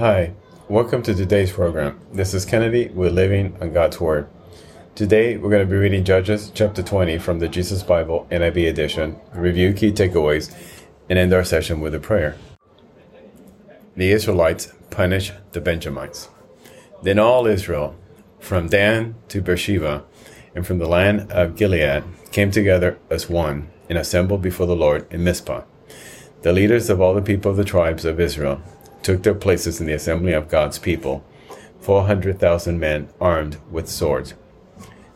Hi, welcome to today's program. This is Kennedy. We're living on God's Word. Today, we're going to be reading Judges chapter 20 from the Jesus Bible NIV edition, review key takeaways, and end our session with a prayer. The Israelites punish the Benjamites. Then all Israel, from Dan to Beersheba, and from the land of Gilead, came together as one and assembled before the Lord in Mizpah. The leaders of all the people of the tribes of Israel took their places in the assembly of God's people, 400,000 men armed with swords.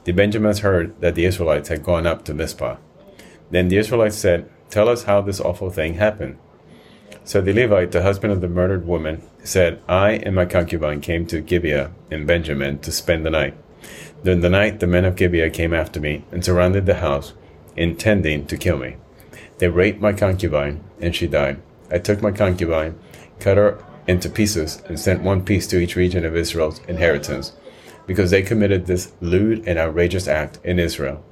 The Benjamins heard that the Israelites had gone up to Mizpah. Then the Israelites said, Tell us how this awful thing happened. So the Levite, the husband of the murdered woman, said, I and my concubine came to Gibeah in Benjamin to spend the night. During the night, the men of Gibeah came after me and surrounded the house, intending to kill me. They raped my concubine, and she died. I took my concubine, cut her into pieces, and sent one piece to each region of Israel's inheritance, because they committed this lewd and outrageous act in Israel.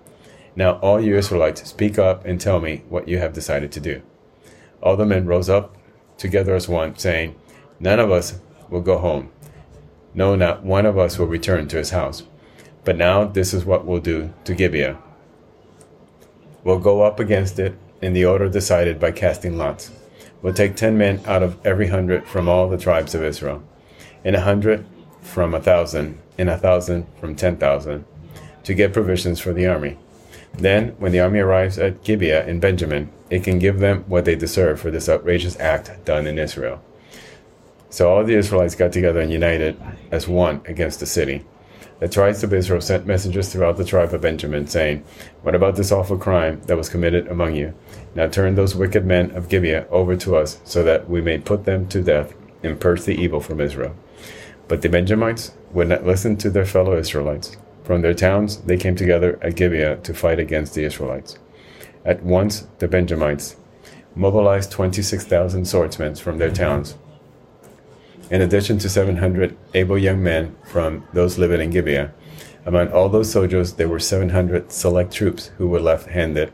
Now, all you Israelites, speak up and tell me what you have decided to do. All the men rose up together as one, saying, None of us will go home. No, not one of us will return to his house. But now this is what we'll do to Gibeah. We'll go up against it in the order decided by casting lots. We'll take ten men out of every hundred from all the tribes of Israel, and a hundred from a thousand, and a thousand from ten thousand, to get provisions for the army. Then, when the army arrives at Gibeah in Benjamin, it can give them what they deserve for this outrageous act done in Israel. So all the Israelites got together and united as one against the city. The tribes of Israel sent messengers throughout the tribe of Benjamin, saying, What about this awful crime that was committed among you? Now turn those wicked men of Gibeah over to us, so that we may put them to death and purge the evil from Israel. But the Benjamites would not listen to their fellow Israelites. From their towns they came together at Gibeah to fight against the Israelites. At once the Benjamites mobilized 26,000 swordsmen from their towns in addition to 700 able young men from those living in Gibeah. Among all those soldiers, there were 700 select troops who were left handed,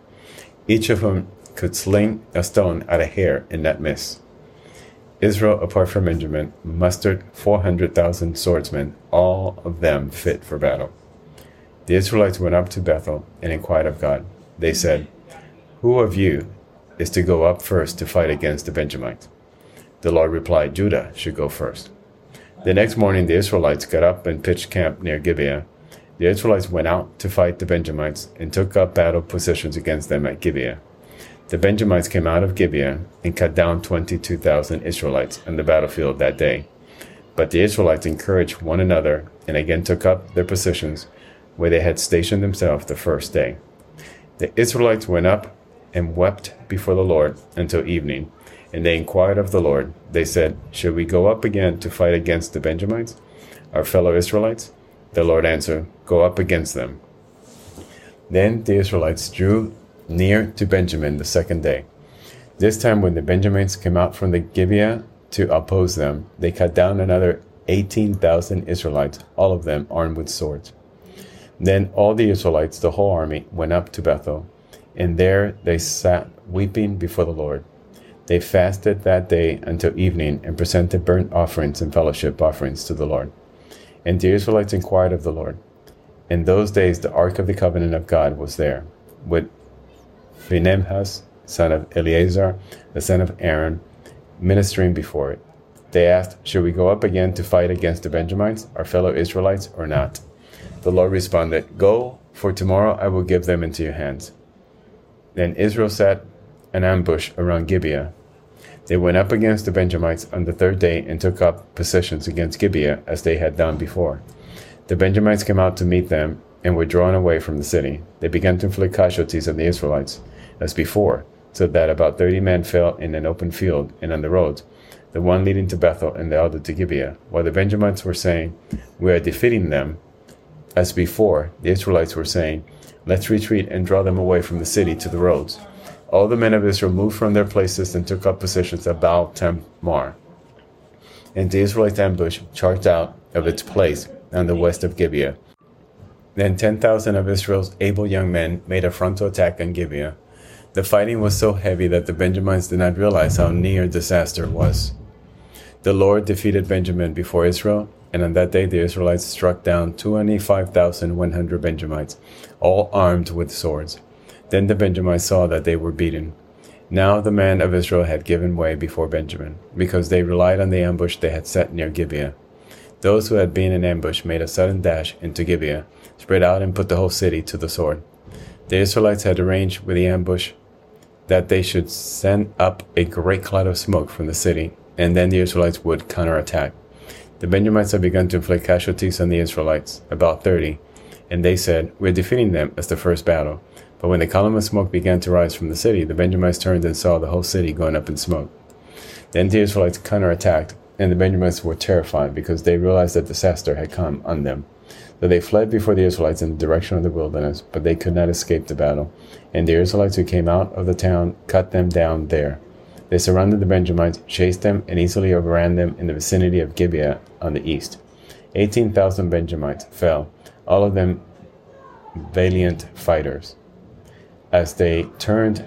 each of whom could sling a stone at a hair and not miss. Israel, apart from Benjamin, mustered 400,000 swordsmen, all of them fit for battle. The Israelites went up to Bethel and inquired of God. They said, Who of you is to go up first to fight against the Benjamites? The Lord replied, Judah should go first. The next morning, the Israelites got up and pitched camp near Gibeah. The Israelites went out to fight the Benjamites and took up battle positions against them at Gibeah. The Benjamites came out of Gibeah and cut down 22,000 Israelites on the battlefield that day. But the Israelites encouraged one another and again took up their positions where they had stationed themselves the first day. The Israelites went up and wept before the Lord until evening. And they inquired of the Lord. They said, Should we go up again to fight against the Benjamites, our fellow Israelites? The Lord answered, Go up against them. Then the Israelites drew near to Benjamin the second day. This time, when the Benjamites came out from the Gibeah to oppose them, they cut down another 18,000 Israelites, all of them armed with swords. Then all the Israelites, the whole army, went up to Bethel, and there they sat weeping before the Lord. They fasted that day until evening and presented burnt offerings and fellowship offerings to the Lord. And the Israelites inquired of the Lord. In those days, the ark of the covenant of God was there, with Phinehas, son of Eleazar, the son of Aaron, ministering before it. They asked, Should we go up again to fight against the Benjamites, our fellow Israelites, or not? The Lord responded, Go, for tomorrow I will give them into your hands. Then Israel set an ambush around Gibeah they went up against the Benjamites on the third day and took up positions against Gibeah as they had done before. The Benjamites came out to meet them and were drawn away from the city. They began to inflict casualties on the Israelites, as before, so that about thirty men fell in an open field and on the roads, the one leading to Bethel and the other to Gibeah. While the Benjamites were saying, We are defeating them, as before, the Israelites were saying, Let's retreat and draw them away from the city to the roads all the men of Israel moved from their places and took up positions at Baal Tamar. And the Israelite ambush charged out of its place on the west of Gibeah. Then 10,000 of Israel's able young men made a frontal attack on Gibeah. The fighting was so heavy that the Benjamites did not realize how near disaster was. The Lord defeated Benjamin before Israel, and on that day the Israelites struck down 25,100 Benjamites, all armed with swords. Then the Benjamites saw that they were beaten. Now the men of Israel had given way before Benjamin, because they relied on the ambush they had set near Gibeah. Those who had been in ambush made a sudden dash into Gibeah, spread out and put the whole city to the sword. The Israelites had arranged with the ambush that they should send up a great cloud of smoke from the city, and then the Israelites would counterattack. The Benjamites had begun to inflict casualties on the Israelites, about thirty, and they said, We're defeating them as the first battle. But when the column of smoke began to rise from the city, the Benjamites turned and saw the whole city going up in smoke. Then the Israelites counterattacked, and the Benjamites were terrified because they realized that disaster had come on them. So they fled before the Israelites in the direction of the wilderness, but they could not escape the battle. And the Israelites who came out of the town cut them down there. They surrounded the Benjamites, chased them, and easily overran them in the vicinity of Gibeah on the east. Eighteen thousand Benjamites fell, all of them valiant fighters. As they turned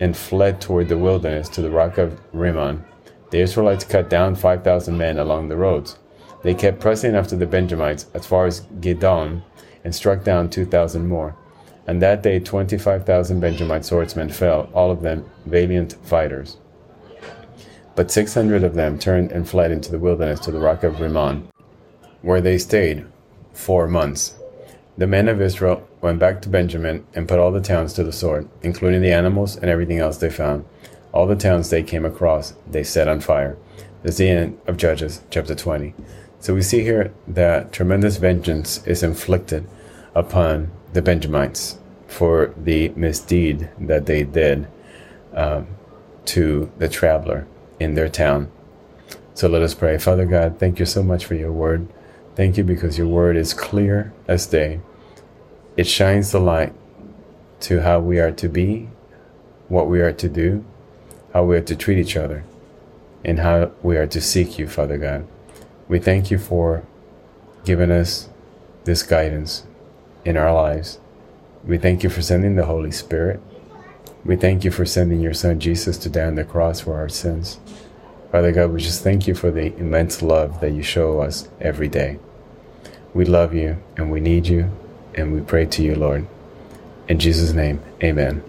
and fled toward the wilderness to the rock of Rimmon, the Israelites cut down five thousand men along the roads. They kept pressing after the Benjamites as far as Gidom and struck down 2,000 more. And that day 25,000 Benjamite swordsmen fell, all of them valiant fighters. But 600 of them turned and fled into the wilderness to the rock of Rimmon, where they stayed four months. The men of Israel went back to Benjamin and put all the towns to the sword, including the animals and everything else they found. All the towns they came across, they set on fire. The end of Judges chapter 20. So we see here that tremendous vengeance is inflicted upon the Benjamites for the misdeed that they did um, to the traveler in their town. So let us pray. Father God, thank you so much for your word. Thank you because your word is clear as day. It shines the light to how we are to be, what we are to do, how we are to treat each other, and how we are to seek you, Father God. We thank you for giving us this guidance in our lives. We thank you for sending the Holy Spirit. We thank you for sending your Son Jesus to die on the cross for our sins. Father God, we just thank you for the immense love that you show us every day. We love you and we need you and we pray to you, Lord. In Jesus' name, amen.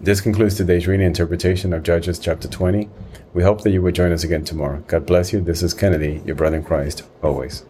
This concludes today's reading interpretation of Judges chapter 20. We hope that you will join us again tomorrow. God bless you. This is Kennedy, your brother in Christ, always.